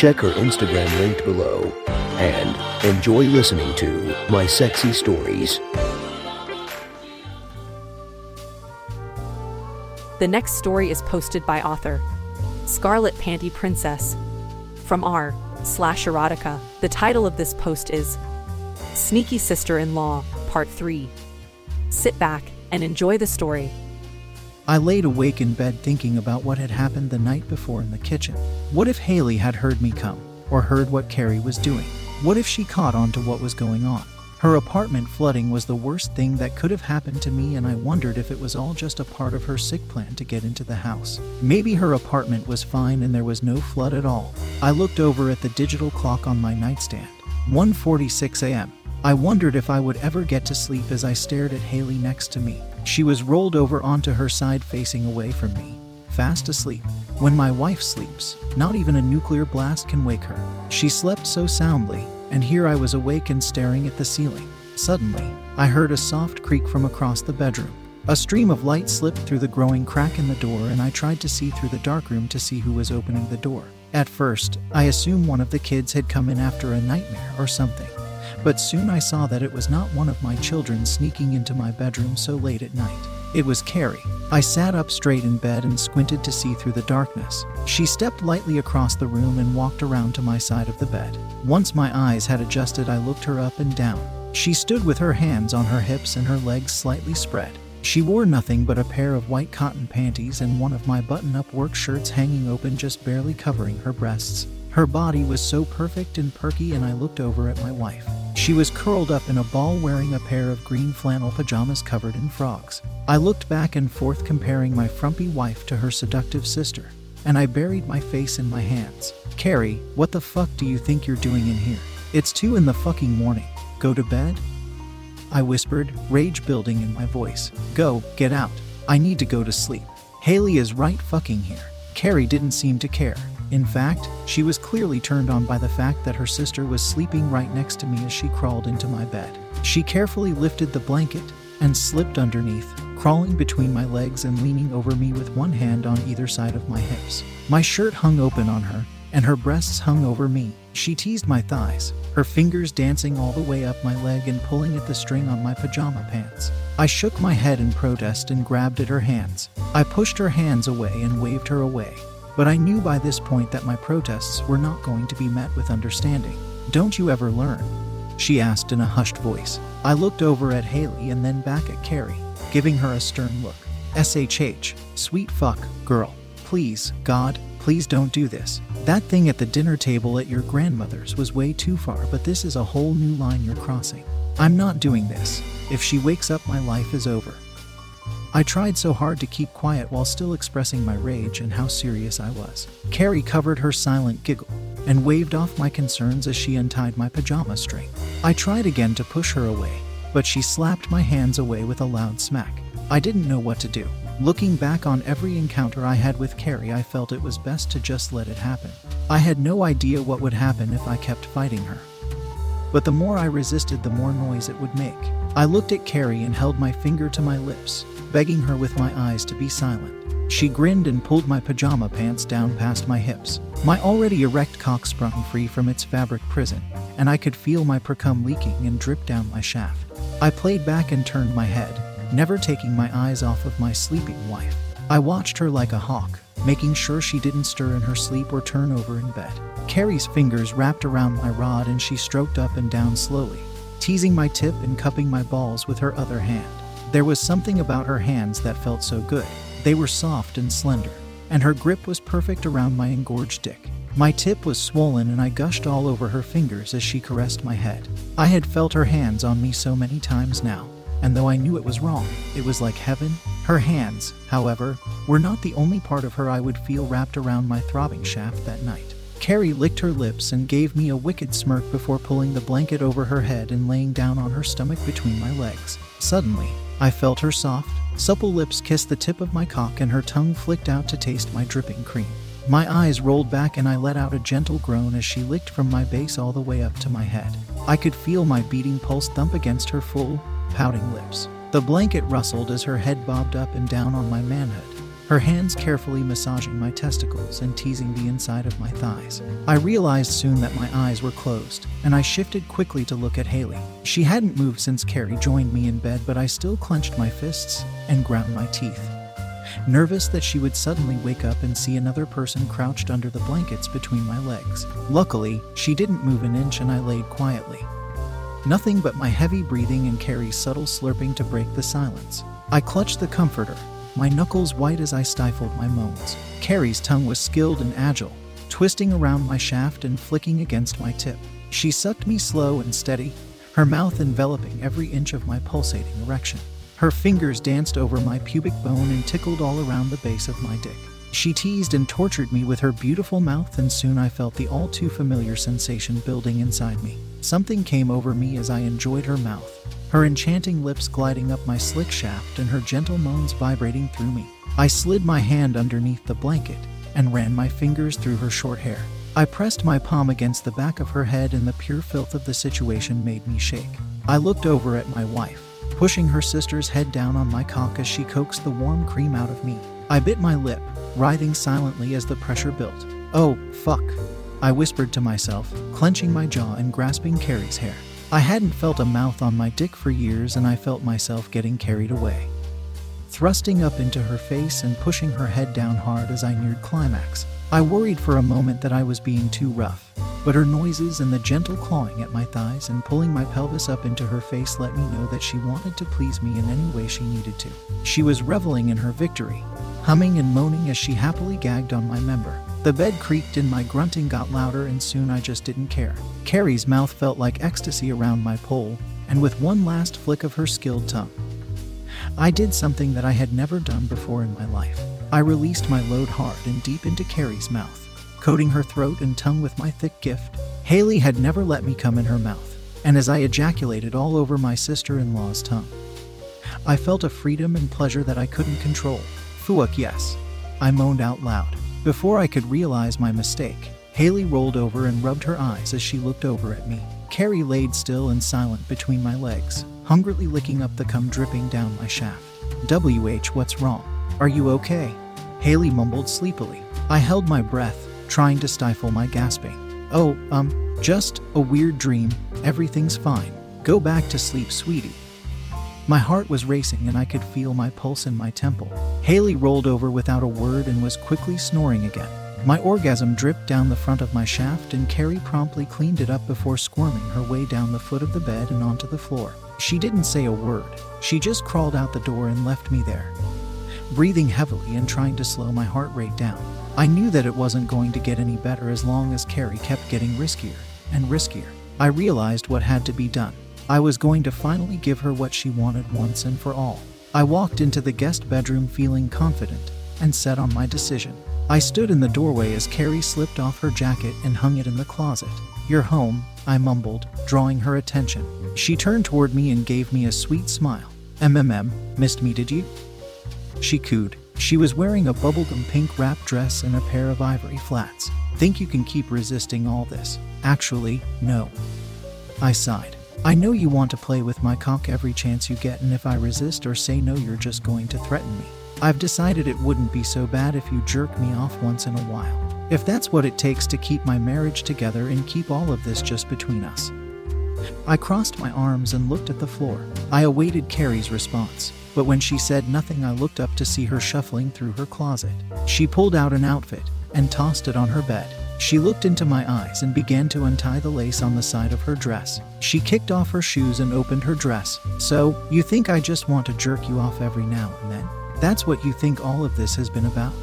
Check her Instagram linked below and enjoy listening to My Sexy Stories. The next story is posted by author Scarlet Panty Princess from R slash erotica. The title of this post is Sneaky Sister in Law, Part 3. Sit back and enjoy the story. I laid awake in bed thinking about what had happened the night before in the kitchen. What if Haley had heard me come, or heard what Carrie was doing? What if she caught on to what was going on? Her apartment flooding was the worst thing that could have happened to me, and I wondered if it was all just a part of her sick plan to get into the house. Maybe her apartment was fine and there was no flood at all. I looked over at the digital clock on my nightstand. 1:46 a.m. I wondered if I would ever get to sleep as I stared at Haley next to me. She was rolled over onto her side facing away from me, fast asleep. When my wife sleeps, not even a nuclear blast can wake her. She slept so soundly, and here I was awake and staring at the ceiling. Suddenly, I heard a soft creak from across the bedroom. A stream of light slipped through the growing crack in the door, and I tried to see through the dark room to see who was opening the door. At first, I assumed one of the kids had come in after a nightmare or something. But soon I saw that it was not one of my children sneaking into my bedroom so late at night. It was Carrie. I sat up straight in bed and squinted to see through the darkness. She stepped lightly across the room and walked around to my side of the bed. Once my eyes had adjusted, I looked her up and down. She stood with her hands on her hips and her legs slightly spread. She wore nothing but a pair of white cotton panties and one of my button up work shirts hanging open, just barely covering her breasts. Her body was so perfect and perky, and I looked over at my wife. She was curled up in a ball wearing a pair of green flannel pajamas covered in frogs. I looked back and forth comparing my frumpy wife to her seductive sister, and I buried my face in my hands. Carrie, what the fuck do you think you're doing in here? It's two in the fucking morning. Go to bed? I whispered, rage building in my voice. Go, get out. I need to go to sleep. Haley is right fucking here. Carrie didn't seem to care. In fact, she was clearly turned on by the fact that her sister was sleeping right next to me as she crawled into my bed. She carefully lifted the blanket and slipped underneath, crawling between my legs and leaning over me with one hand on either side of my hips. My shirt hung open on her, and her breasts hung over me. She teased my thighs, her fingers dancing all the way up my leg and pulling at the string on my pajama pants. I shook my head in protest and grabbed at her hands. I pushed her hands away and waved her away. But I knew by this point that my protests were not going to be met with understanding. Don't you ever learn? She asked in a hushed voice. I looked over at Haley and then back at Carrie, giving her a stern look. SHH, sweet fuck, girl. Please, God, please don't do this. That thing at the dinner table at your grandmother's was way too far, but this is a whole new line you're crossing. I'm not doing this. If she wakes up, my life is over. I tried so hard to keep quiet while still expressing my rage and how serious I was. Carrie covered her silent giggle and waved off my concerns as she untied my pajama string. I tried again to push her away, but she slapped my hands away with a loud smack. I didn't know what to do. Looking back on every encounter I had with Carrie, I felt it was best to just let it happen. I had no idea what would happen if I kept fighting her. But the more I resisted, the more noise it would make. I looked at Carrie and held my finger to my lips, begging her with my eyes to be silent. She grinned and pulled my pajama pants down past my hips. My already erect cock sprung free from its fabric prison, and I could feel my precum leaking and drip down my shaft. I played back and turned my head, never taking my eyes off of my sleeping wife. I watched her like a hawk, making sure she didn't stir in her sleep or turn over in bed. Carrie's fingers wrapped around my rod and she stroked up and down slowly, teasing my tip and cupping my balls with her other hand. There was something about her hands that felt so good. They were soft and slender, and her grip was perfect around my engorged dick. My tip was swollen and I gushed all over her fingers as she caressed my head. I had felt her hands on me so many times now, and though I knew it was wrong, it was like heaven. Her hands, however, were not the only part of her I would feel wrapped around my throbbing shaft that night. Carrie licked her lips and gave me a wicked smirk before pulling the blanket over her head and laying down on her stomach between my legs. Suddenly, I felt her soft, supple lips kiss the tip of my cock and her tongue flicked out to taste my dripping cream. My eyes rolled back and I let out a gentle groan as she licked from my base all the way up to my head. I could feel my beating pulse thump against her full, pouting lips. The blanket rustled as her head bobbed up and down on my manhood her hands carefully massaging my testicles and teasing the inside of my thighs. I realized soon that my eyes were closed, and I shifted quickly to look at Haley. She hadn't moved since Carrie joined me in bed, but I still clenched my fists and ground my teeth. Nervous that she would suddenly wake up and see another person crouched under the blankets between my legs. Luckily, she didn't move an inch and I laid quietly. Nothing but my heavy breathing and Carrie's subtle slurping to break the silence. I clutched the comforter my knuckles white as I stifled my moans. Carrie's tongue was skilled and agile, twisting around my shaft and flicking against my tip. She sucked me slow and steady, her mouth enveloping every inch of my pulsating erection. Her fingers danced over my pubic bone and tickled all around the base of my dick. She teased and tortured me with her beautiful mouth, and soon I felt the all too familiar sensation building inside me. Something came over me as I enjoyed her mouth, her enchanting lips gliding up my slick shaft and her gentle moans vibrating through me. I slid my hand underneath the blanket and ran my fingers through her short hair. I pressed my palm against the back of her head, and the pure filth of the situation made me shake. I looked over at my wife, pushing her sister's head down on my cock as she coaxed the warm cream out of me. I bit my lip, writhing silently as the pressure built. Oh, fuck, I whispered to myself, clenching my jaw and grasping Carrie's hair. I hadn't felt a mouth on my dick for years, and I felt myself getting carried away. Thrusting up into her face and pushing her head down hard as I neared climax, I worried for a moment that I was being too rough, but her noises and the gentle clawing at my thighs and pulling my pelvis up into her face let me know that she wanted to please me in any way she needed to. She was reveling in her victory, humming and moaning as she happily gagged on my member. The bed creaked and my grunting got louder, and soon I just didn't care. Carrie's mouth felt like ecstasy around my pole, and with one last flick of her skilled tongue, I did something that I had never done before in my life. I released my load hard and deep into Carrie's mouth, coating her throat and tongue with my thick gift. Haley had never let me come in her mouth, and as I ejaculated all over my sister in law's tongue, I felt a freedom and pleasure that I couldn't control. Fuck yes. I moaned out loud. Before I could realize my mistake, Haley rolled over and rubbed her eyes as she looked over at me. Carrie laid still and silent between my legs, hungrily licking up the cum dripping down my shaft. WH, what's wrong? Are you okay? Haley mumbled sleepily. I held my breath, trying to stifle my gasping. Oh, um, just a weird dream. Everything's fine. Go back to sleep, sweetie. My heart was racing and I could feel my pulse in my temple. Haley rolled over without a word and was quickly snoring again. My orgasm dripped down the front of my shaft, and Carrie promptly cleaned it up before squirming her way down the foot of the bed and onto the floor. She didn't say a word, she just crawled out the door and left me there, breathing heavily and trying to slow my heart rate down. I knew that it wasn't going to get any better as long as Carrie kept getting riskier and riskier. I realized what had to be done. I was going to finally give her what she wanted once and for all. I walked into the guest bedroom feeling confident and set on my decision. I stood in the doorway as Carrie slipped off her jacket and hung it in the closet. You're home, I mumbled, drawing her attention. She turned toward me and gave me a sweet smile. MMM, missed me, did you? She cooed. She was wearing a bubblegum pink wrap dress and a pair of ivory flats. Think you can keep resisting all this? Actually, no. I sighed. I know you want to play with my cock every chance you get, and if I resist or say no, you're just going to threaten me. I've decided it wouldn't be so bad if you jerk me off once in a while. If that's what it takes to keep my marriage together and keep all of this just between us. I crossed my arms and looked at the floor. I awaited Carrie's response, but when she said nothing, I looked up to see her shuffling through her closet. She pulled out an outfit and tossed it on her bed. She looked into my eyes and began to untie the lace on the side of her dress. She kicked off her shoes and opened her dress. So, you think I just want to jerk you off every now and then? That's what you think all of this has been about?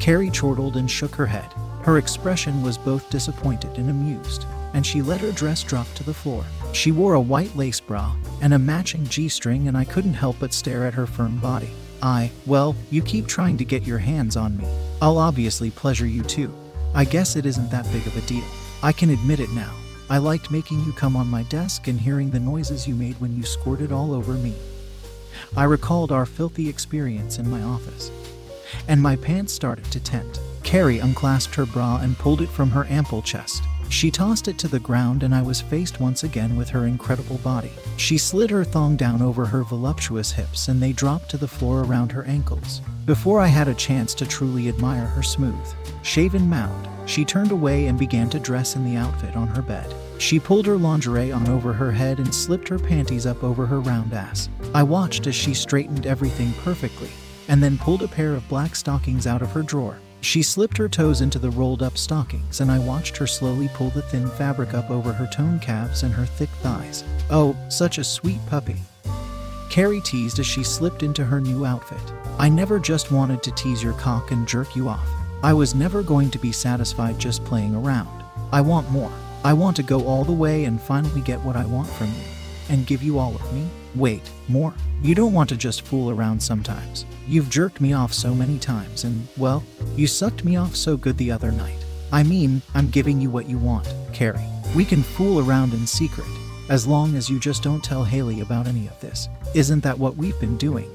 Carrie chortled and shook her head. Her expression was both disappointed and amused, and she let her dress drop to the floor. She wore a white lace bra and a matching G string, and I couldn't help but stare at her firm body. I, well, you keep trying to get your hands on me. I'll obviously pleasure you too. I guess it isn't that big of a deal. I can admit it now. I liked making you come on my desk and hearing the noises you made when you squirted all over me. I recalled our filthy experience in my office, and my pants started to tent. Carrie unclasped her bra and pulled it from her ample chest. She tossed it to the ground, and I was faced once again with her incredible body. She slid her thong down over her voluptuous hips, and they dropped to the floor around her ankles. Before I had a chance to truly admire her smooth, shaven mound, she turned away and began to dress in the outfit on her bed. She pulled her lingerie on over her head and slipped her panties up over her round ass. I watched as she straightened everything perfectly, and then pulled a pair of black stockings out of her drawer. She slipped her toes into the rolled up stockings, and I watched her slowly pull the thin fabric up over her toned calves and her thick thighs. Oh, such a sweet puppy. Carrie teased as she slipped into her new outfit. I never just wanted to tease your cock and jerk you off. I was never going to be satisfied just playing around. I want more. I want to go all the way and finally get what I want from you. And give you all of me? Wait, more? You don't want to just fool around sometimes. You've jerked me off so many times, and, well, you sucked me off so good the other night. I mean, I'm giving you what you want, Carrie. We can fool around in secret, as long as you just don't tell Haley about any of this. Isn't that what we've been doing?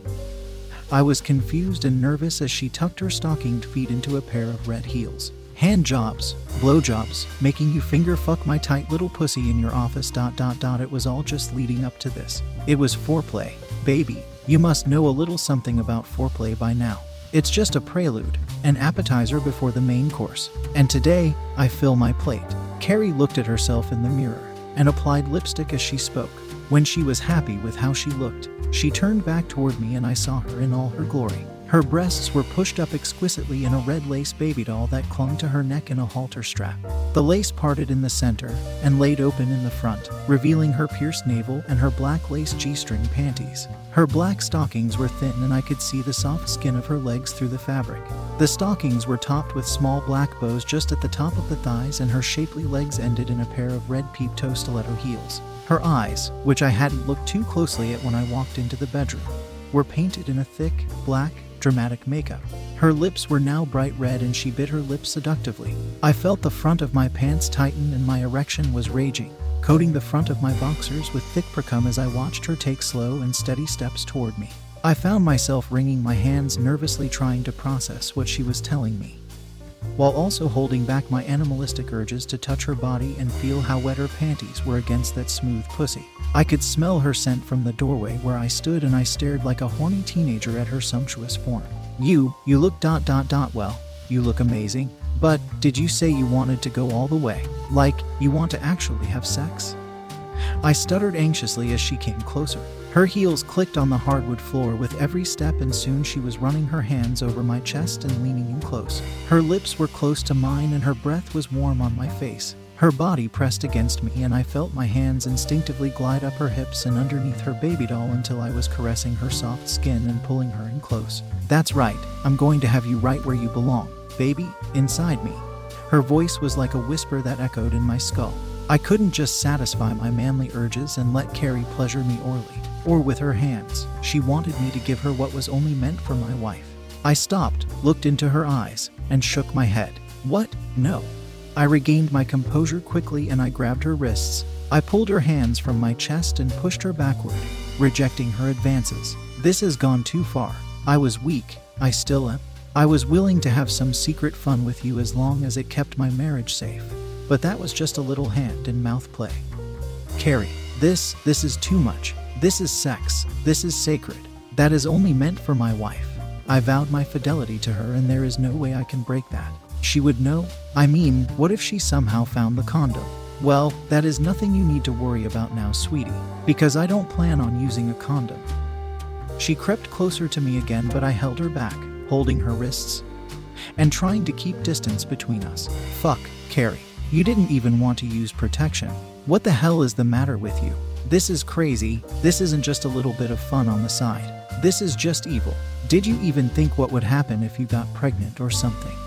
I was confused and nervous as she tucked her stockinged feet into a pair of red heels. Hand jobs, blowjobs, making you finger fuck my tight little pussy in your office. Dot dot dot. It was all just leading up to this. It was foreplay, baby. You must know a little something about foreplay by now. It's just a prelude, an appetizer before the main course. And today, I fill my plate. Carrie looked at herself in the mirror and applied lipstick as she spoke. When she was happy with how she looked, she turned back toward me and I saw her in all her glory. Her breasts were pushed up exquisitely in a red lace baby doll that clung to her neck in a halter strap. The lace parted in the center and laid open in the front, revealing her pierced navel and her black lace G string panties. Her black stockings were thin, and I could see the soft skin of her legs through the fabric. The stockings were topped with small black bows just at the top of the thighs, and her shapely legs ended in a pair of red peep toe stiletto heels. Her eyes, which I hadn't looked too closely at when I walked into the bedroom, were painted in a thick, black, dramatic makeup. Her lips were now bright red and she bit her lips seductively. I felt the front of my pants tighten and my erection was raging, coating the front of my boxers with thick precum as I watched her take slow and steady steps toward me. I found myself wringing my hands nervously trying to process what she was telling me while also holding back my animalistic urges to touch her body and feel how wet her panties were against that smooth pussy. I could smell her scent from the doorway where I stood and I stared like a horny teenager at her sumptuous form. You, you look dot dot dot well. You look amazing. But did you say you wanted to go all the way? Like, you want to actually have sex? I stuttered anxiously as she came closer. Her heels clicked on the hardwood floor with every step, and soon she was running her hands over my chest and leaning in close. Her lips were close to mine, and her breath was warm on my face. Her body pressed against me, and I felt my hands instinctively glide up her hips and underneath her baby doll until I was caressing her soft skin and pulling her in close. That's right, I'm going to have you right where you belong, baby, inside me. Her voice was like a whisper that echoed in my skull. I couldn't just satisfy my manly urges and let Carrie pleasure me orally or with her hands. She wanted me to give her what was only meant for my wife. I stopped, looked into her eyes, and shook my head. What? No. I regained my composure quickly and I grabbed her wrists. I pulled her hands from my chest and pushed her backward, rejecting her advances. This has gone too far. I was weak. I still am. I was willing to have some secret fun with you as long as it kept my marriage safe. But that was just a little hand and mouth play. Carrie, this, this is too much. This is sex. This is sacred. That is only meant for my wife. I vowed my fidelity to her, and there is no way I can break that. She would know. I mean, what if she somehow found the condom? Well, that is nothing you need to worry about now, sweetie, because I don't plan on using a condom. She crept closer to me again, but I held her back, holding her wrists and trying to keep distance between us. Fuck, Carrie. You didn't even want to use protection. What the hell is the matter with you? This is crazy. This isn't just a little bit of fun on the side. This is just evil. Did you even think what would happen if you got pregnant or something?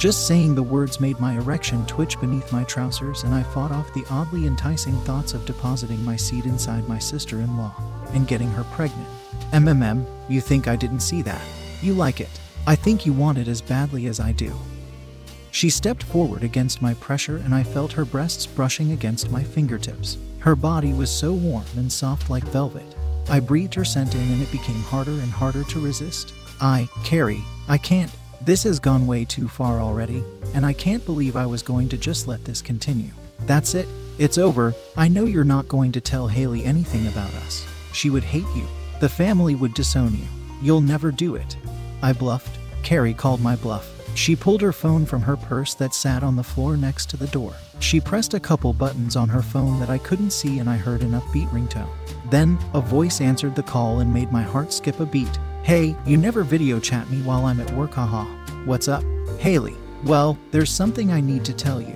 Just saying the words made my erection twitch beneath my trousers, and I fought off the oddly enticing thoughts of depositing my seed inside my sister in law and getting her pregnant. MMM, you think I didn't see that? You like it. I think you want it as badly as I do. She stepped forward against my pressure, and I felt her breasts brushing against my fingertips. Her body was so warm and soft like velvet. I breathed her scent in, and it became harder and harder to resist. I, Carrie, I can't. This has gone way too far already, and I can't believe I was going to just let this continue. That's it. It's over. I know you're not going to tell Haley anything about us. She would hate you. The family would disown you. You'll never do it. I bluffed. Carrie called my bluff. She pulled her phone from her purse that sat on the floor next to the door. She pressed a couple buttons on her phone that I couldn't see, and I heard an upbeat ringtone. Then, a voice answered the call and made my heart skip a beat. Hey, you never video chat me while I'm at work, haha. What's up? Haley. Well, there's something I need to tell you.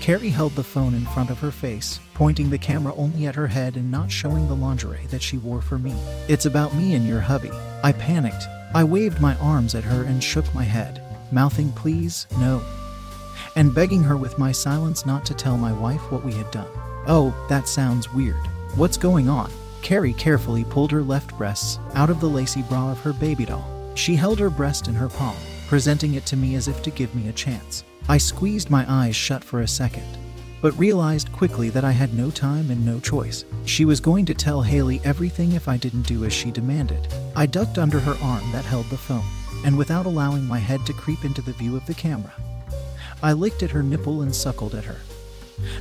Carrie held the phone in front of her face, pointing the camera only at her head and not showing the lingerie that she wore for me. It's about me and your hubby. I panicked. I waved my arms at her and shook my head mouthing please, no, and begging her with my silence not to tell my wife what we had done. Oh, that sounds weird. What's going on? Carrie carefully pulled her left breasts out of the lacy bra of her baby doll. She held her breast in her palm, presenting it to me as if to give me a chance. I squeezed my eyes shut for a second, but realized quickly that I had no time and no choice. She was going to tell Haley everything if I didn't do as she demanded. I ducked under her arm that held the phone and without allowing my head to creep into the view of the camera, I licked at her nipple and suckled at her,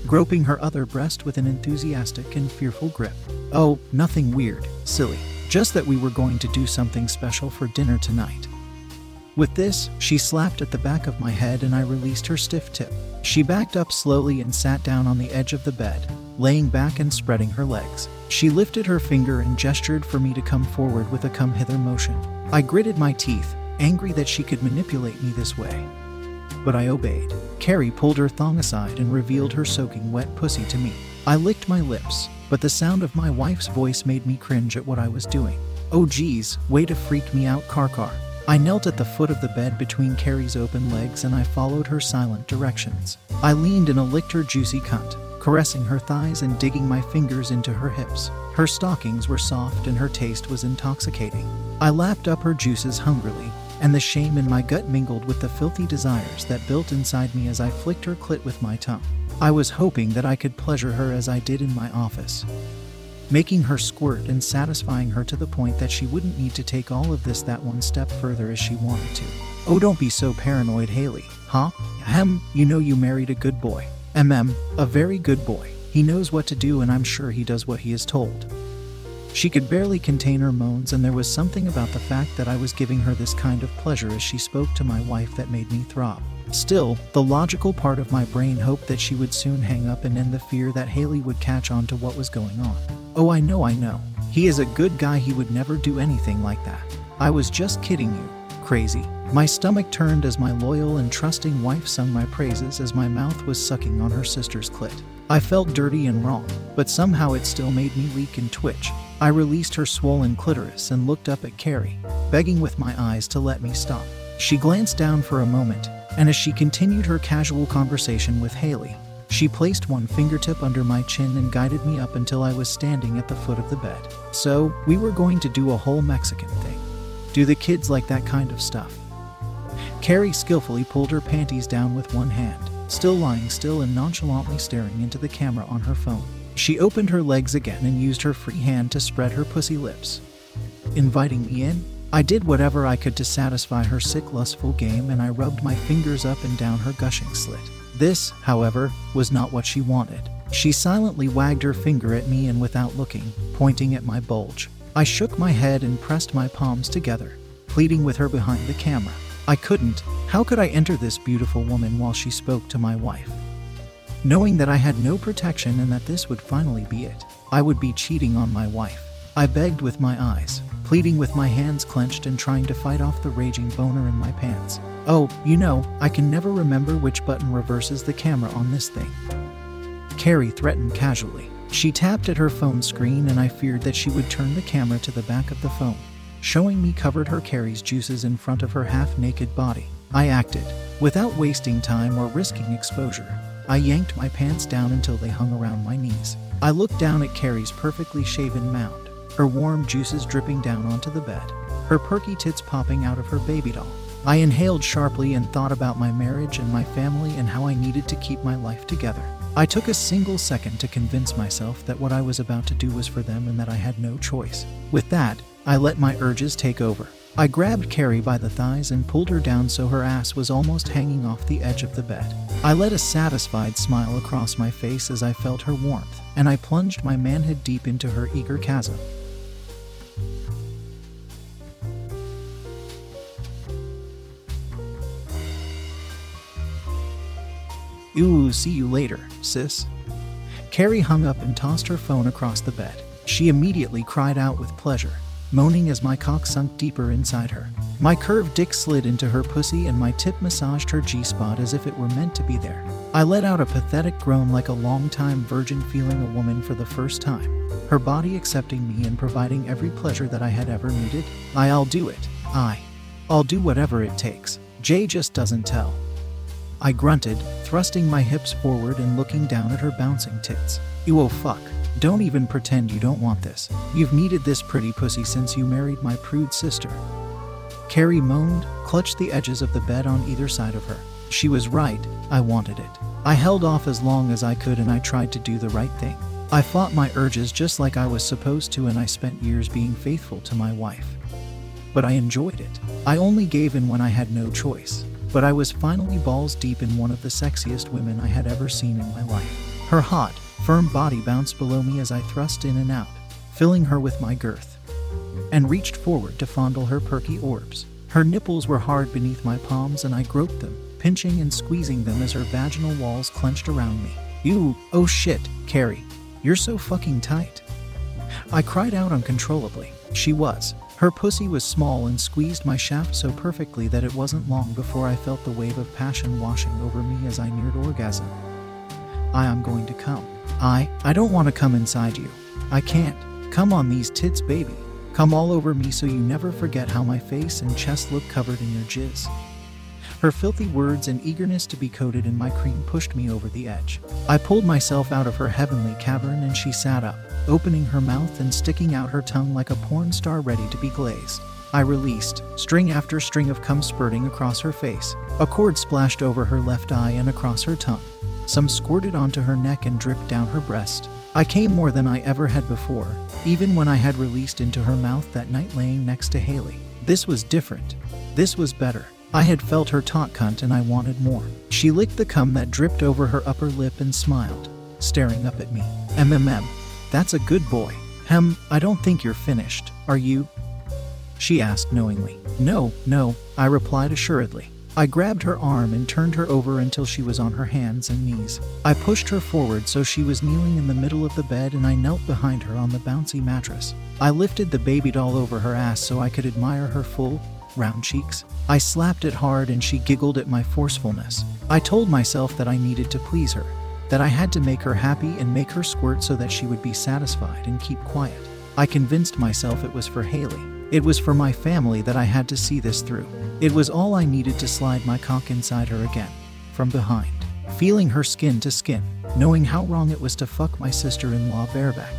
groping her other breast with an enthusiastic and fearful grip. Oh, nothing weird, silly, just that we were going to do something special for dinner tonight. With this, she slapped at the back of my head and I released her stiff tip. She backed up slowly and sat down on the edge of the bed, laying back and spreading her legs. She lifted her finger and gestured for me to come forward with a come hither motion. I gritted my teeth, angry that she could manipulate me this way. But I obeyed. Carrie pulled her thong aside and revealed her soaking wet pussy to me. I licked my lips, but the sound of my wife's voice made me cringe at what I was doing. Oh geez, way to freak me out, car. I knelt at the foot of the bed between Carrie's open legs and I followed her silent directions. I leaned and licked her juicy cunt, caressing her thighs and digging my fingers into her hips. Her stockings were soft and her taste was intoxicating. I lapped up her juices hungrily, and the shame in my gut mingled with the filthy desires that built inside me as I flicked her clit with my tongue. I was hoping that I could pleasure her as I did in my office, making her squirt and satisfying her to the point that she wouldn't need to take all of this that one step further as she wanted to. Oh, don't be so paranoid, Haley, huh? Ahem, you know you married a good boy. MM, a very good boy. He knows what to do, and I'm sure he does what he is told. She could barely contain her moans, and there was something about the fact that I was giving her this kind of pleasure as she spoke to my wife that made me throb. Still, the logical part of my brain hoped that she would soon hang up and end the fear that Haley would catch on to what was going on. Oh, I know, I know. He is a good guy, he would never do anything like that. I was just kidding you. Crazy. My stomach turned as my loyal and trusting wife sung my praises as my mouth was sucking on her sister's clit. I felt dirty and wrong, but somehow it still made me leak and twitch. I released her swollen clitoris and looked up at Carrie, begging with my eyes to let me stop. She glanced down for a moment, and as she continued her casual conversation with Haley, she placed one fingertip under my chin and guided me up until I was standing at the foot of the bed. So, we were going to do a whole Mexican thing. Do the kids like that kind of stuff? Carrie skillfully pulled her panties down with one hand, still lying still and nonchalantly staring into the camera on her phone. She opened her legs again and used her free hand to spread her pussy lips. Inviting me in, I did whatever I could to satisfy her sick, lustful game, and I rubbed my fingers up and down her gushing slit. This, however, was not what she wanted. She silently wagged her finger at me and without looking, pointing at my bulge. I shook my head and pressed my palms together, pleading with her behind the camera. I couldn't. How could I enter this beautiful woman while she spoke to my wife? Knowing that I had no protection and that this would finally be it, I would be cheating on my wife. I begged with my eyes, pleading with my hands clenched and trying to fight off the raging boner in my pants. Oh, you know, I can never remember which button reverses the camera on this thing. Carrie threatened casually. She tapped at her phone screen, and I feared that she would turn the camera to the back of the phone, showing me covered her Carrie's juices in front of her half naked body. I acted, without wasting time or risking exposure. I yanked my pants down until they hung around my knees. I looked down at Carrie's perfectly shaven mound, her warm juices dripping down onto the bed, her perky tits popping out of her baby doll. I inhaled sharply and thought about my marriage and my family and how I needed to keep my life together. I took a single second to convince myself that what I was about to do was for them and that I had no choice. With that, I let my urges take over. I grabbed Carrie by the thighs and pulled her down so her ass was almost hanging off the edge of the bed. I let a satisfied smile across my face as I felt her warmth, and I plunged my manhood deep into her eager chasm. Ooh, see you later, sis. Carrie hung up and tossed her phone across the bed. She immediately cried out with pleasure, moaning as my cock sunk deeper inside her. My curved dick slid into her pussy and my tip massaged her G spot as if it were meant to be there. I let out a pathetic groan like a long-time virgin feeling a woman for the first time, her body accepting me and providing every pleasure that I had ever needed. I, I'll do it. I. I'll do whatever it takes. Jay just doesn't tell. I grunted, thrusting my hips forward and looking down at her bouncing tits. You oh fuck. Don't even pretend you don't want this. You've needed this pretty pussy since you married my prude sister. Carrie moaned, clutched the edges of the bed on either side of her. She was right, I wanted it. I held off as long as I could and I tried to do the right thing. I fought my urges just like I was supposed to, and I spent years being faithful to my wife. But I enjoyed it. I only gave in when I had no choice. But I was finally balls deep in one of the sexiest women I had ever seen in my life. Her hot, firm body bounced below me as I thrust in and out, filling her with my girth, and reached forward to fondle her perky orbs. Her nipples were hard beneath my palms, and I groped them, pinching and squeezing them as her vaginal walls clenched around me. You, oh shit, Carrie, you're so fucking tight. I cried out uncontrollably. She was. Her pussy was small and squeezed my shaft so perfectly that it wasn't long before I felt the wave of passion washing over me as I neared orgasm. I am going to come. I, I don't want to come inside you. I can't. Come on these tits, baby. Come all over me so you never forget how my face and chest look covered in your jizz. Her filthy words and eagerness to be coated in my cream pushed me over the edge. I pulled myself out of her heavenly cavern and she sat up, opening her mouth and sticking out her tongue like a porn star ready to be glazed. I released, string after string of cum spurting across her face. A cord splashed over her left eye and across her tongue. Some squirted onto her neck and dripped down her breast. I came more than I ever had before, even when I had released into her mouth that night laying next to Haley. This was different. This was better. I had felt her taut cunt and I wanted more. She licked the cum that dripped over her upper lip and smiled, staring up at me. MMM, that's a good boy. Hem, I don't think you're finished, are you? She asked knowingly. No, no, I replied assuredly. I grabbed her arm and turned her over until she was on her hands and knees. I pushed her forward so she was kneeling in the middle of the bed and I knelt behind her on the bouncy mattress. I lifted the baby doll over her ass so I could admire her full, round cheeks. I slapped it hard and she giggled at my forcefulness. I told myself that I needed to please her, that I had to make her happy and make her squirt so that she would be satisfied and keep quiet. I convinced myself it was for Haley. It was for my family that I had to see this through. It was all I needed to slide my cock inside her again, from behind, feeling her skin to skin, knowing how wrong it was to fuck my sister in law bareback.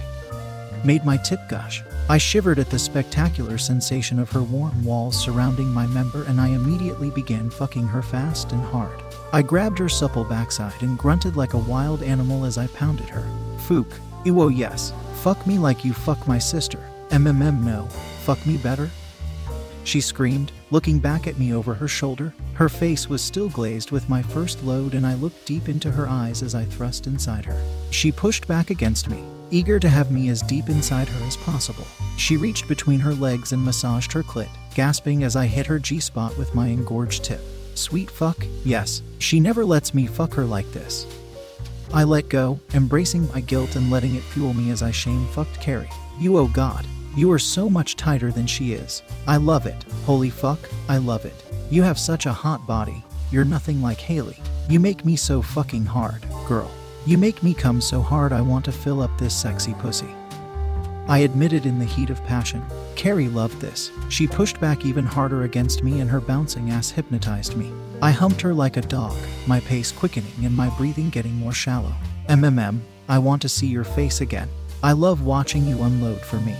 Made my tip gush. I shivered at the spectacular sensation of her warm walls surrounding my member, and I immediately began fucking her fast and hard. I grabbed her supple backside and grunted like a wild animal as I pounded her. Fook. Ewo oh, yes. Fuck me like you fuck my sister. MMM no. Fuck me better? She screamed, looking back at me over her shoulder. Her face was still glazed with my first load, and I looked deep into her eyes as I thrust inside her. She pushed back against me, eager to have me as deep inside her as possible. She reached between her legs and massaged her clit, gasping as I hit her G spot with my engorged tip. Sweet fuck, yes, she never lets me fuck her like this. I let go, embracing my guilt and letting it fuel me as I shame fucked Carrie. You oh god, you are so much tighter than she is. I love it. Holy fuck, I love it. You have such a hot body. You're nothing like Haley. You make me so fucking hard, girl. You make me come so hard I want to fill up this sexy pussy. I admitted in the heat of passion. Carrie loved this. She pushed back even harder against me and her bouncing ass hypnotized me. I humped her like a dog, my pace quickening and my breathing getting more shallow. MMM, I want to see your face again. I love watching you unload for me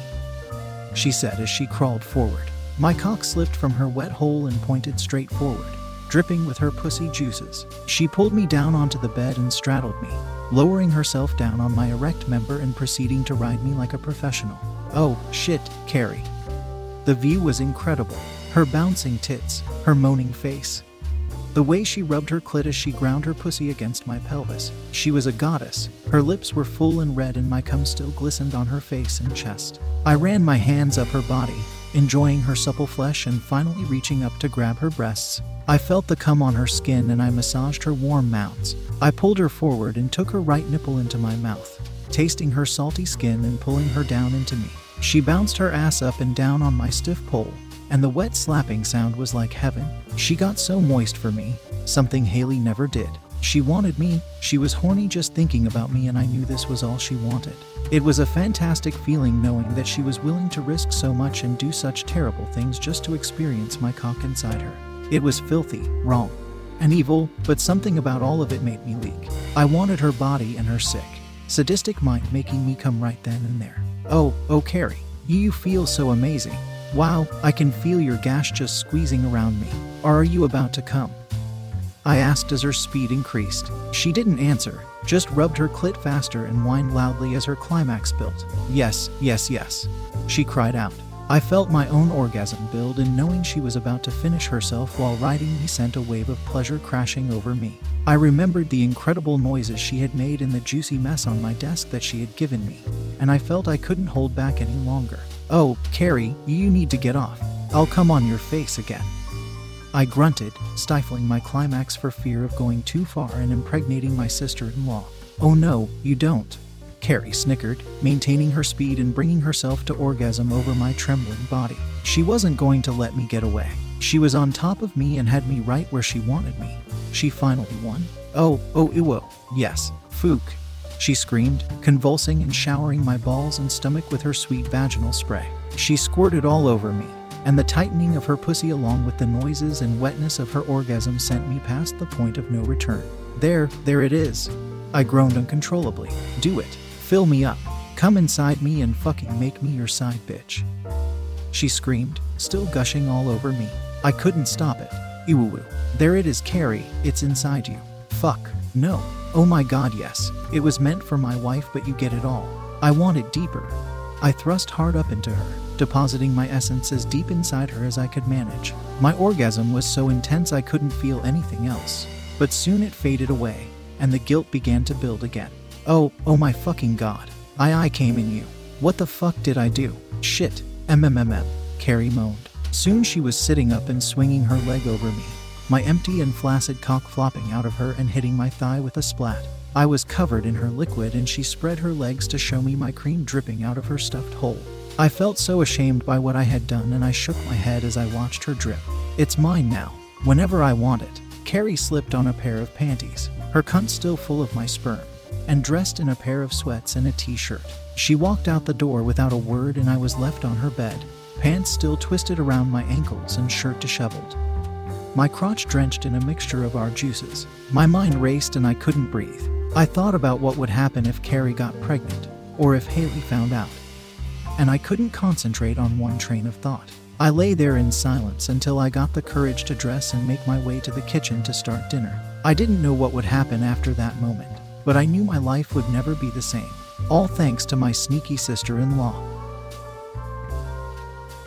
she said as she crawled forward. My cock slipped from her wet hole and pointed straight forward, dripping with her pussy juices. She pulled me down onto the bed and straddled me, lowering herself down on my erect member and proceeding to ride me like a professional. Oh, shit, Carrie. The view was incredible. Her bouncing tits, her moaning face. The way she rubbed her clit as she ground her pussy against my pelvis. She was a goddess. Her lips were full and red, and my cum still glistened on her face and chest. I ran my hands up her body, enjoying her supple flesh and finally reaching up to grab her breasts. I felt the cum on her skin and I massaged her warm mounds. I pulled her forward and took her right nipple into my mouth, tasting her salty skin and pulling her down into me. She bounced her ass up and down on my stiff pole, and the wet slapping sound was like heaven. She got so moist for me, something Haley never did. She wanted me, she was horny just thinking about me, and I knew this was all she wanted. It was a fantastic feeling knowing that she was willing to risk so much and do such terrible things just to experience my cock inside her. It was filthy, wrong, and evil, but something about all of it made me leak. I wanted her body and her sick, sadistic mind making me come right then and there. Oh, oh, Carrie, you feel so amazing. Wow, I can feel your gash just squeezing around me. Are you about to come? I asked as her speed increased. She didn't answer, just rubbed her clit faster and whined loudly as her climax built. Yes, yes, yes. She cried out. I felt my own orgasm build, and knowing she was about to finish herself while riding me sent a wave of pleasure crashing over me. I remembered the incredible noises she had made and the juicy mess on my desk that she had given me, and I felt I couldn't hold back any longer. Oh, Carrie, you need to get off. I'll come on your face again. I grunted, stifling my climax for fear of going too far and impregnating my sister in law. Oh no, you don't. Carrie snickered, maintaining her speed and bringing herself to orgasm over my trembling body. She wasn't going to let me get away. She was on top of me and had me right where she wanted me. She finally won. Oh, oh, ewo. Yes, Fook. She screamed, convulsing and showering my balls and stomach with her sweet vaginal spray. She squirted all over me, and the tightening of her pussy along with the noises and wetness of her orgasm sent me past the point of no return. There, there it is. I groaned uncontrollably. Do it. Fill me up. Come inside me and fucking make me your side bitch. She screamed, still gushing all over me. I couldn't stop it. Ew, there it is, Carrie. It's inside you. Fuck. No. Oh my god, yes. It was meant for my wife, but you get it all. I want it deeper. I thrust hard up into her, depositing my essence as deep inside her as I could manage. My orgasm was so intense I couldn't feel anything else. But soon it faded away, and the guilt began to build again. Oh, oh my fucking god. I I came in you. What the fuck did I do? Shit. MMMM. Carrie moaned. Soon she was sitting up and swinging her leg over me, my empty and flaccid cock flopping out of her and hitting my thigh with a splat. I was covered in her liquid and she spread her legs to show me my cream dripping out of her stuffed hole. I felt so ashamed by what I had done and I shook my head as I watched her drip. It's mine now, whenever I want it. Carrie slipped on a pair of panties, her cunt still full of my sperm and dressed in a pair of sweats and a t shirt. She walked out the door without a word, and I was left on her bed, pants still twisted around my ankles and shirt disheveled. My crotch drenched in a mixture of our juices. My mind raced and I couldn't breathe. I thought about what would happen if Carrie got pregnant, or if Haley found out. And I couldn't concentrate on one train of thought. I lay there in silence until I got the courage to dress and make my way to the kitchen to start dinner. I didn't know what would happen after that moment but I knew my life would never be the same. All thanks to my sneaky sister in law.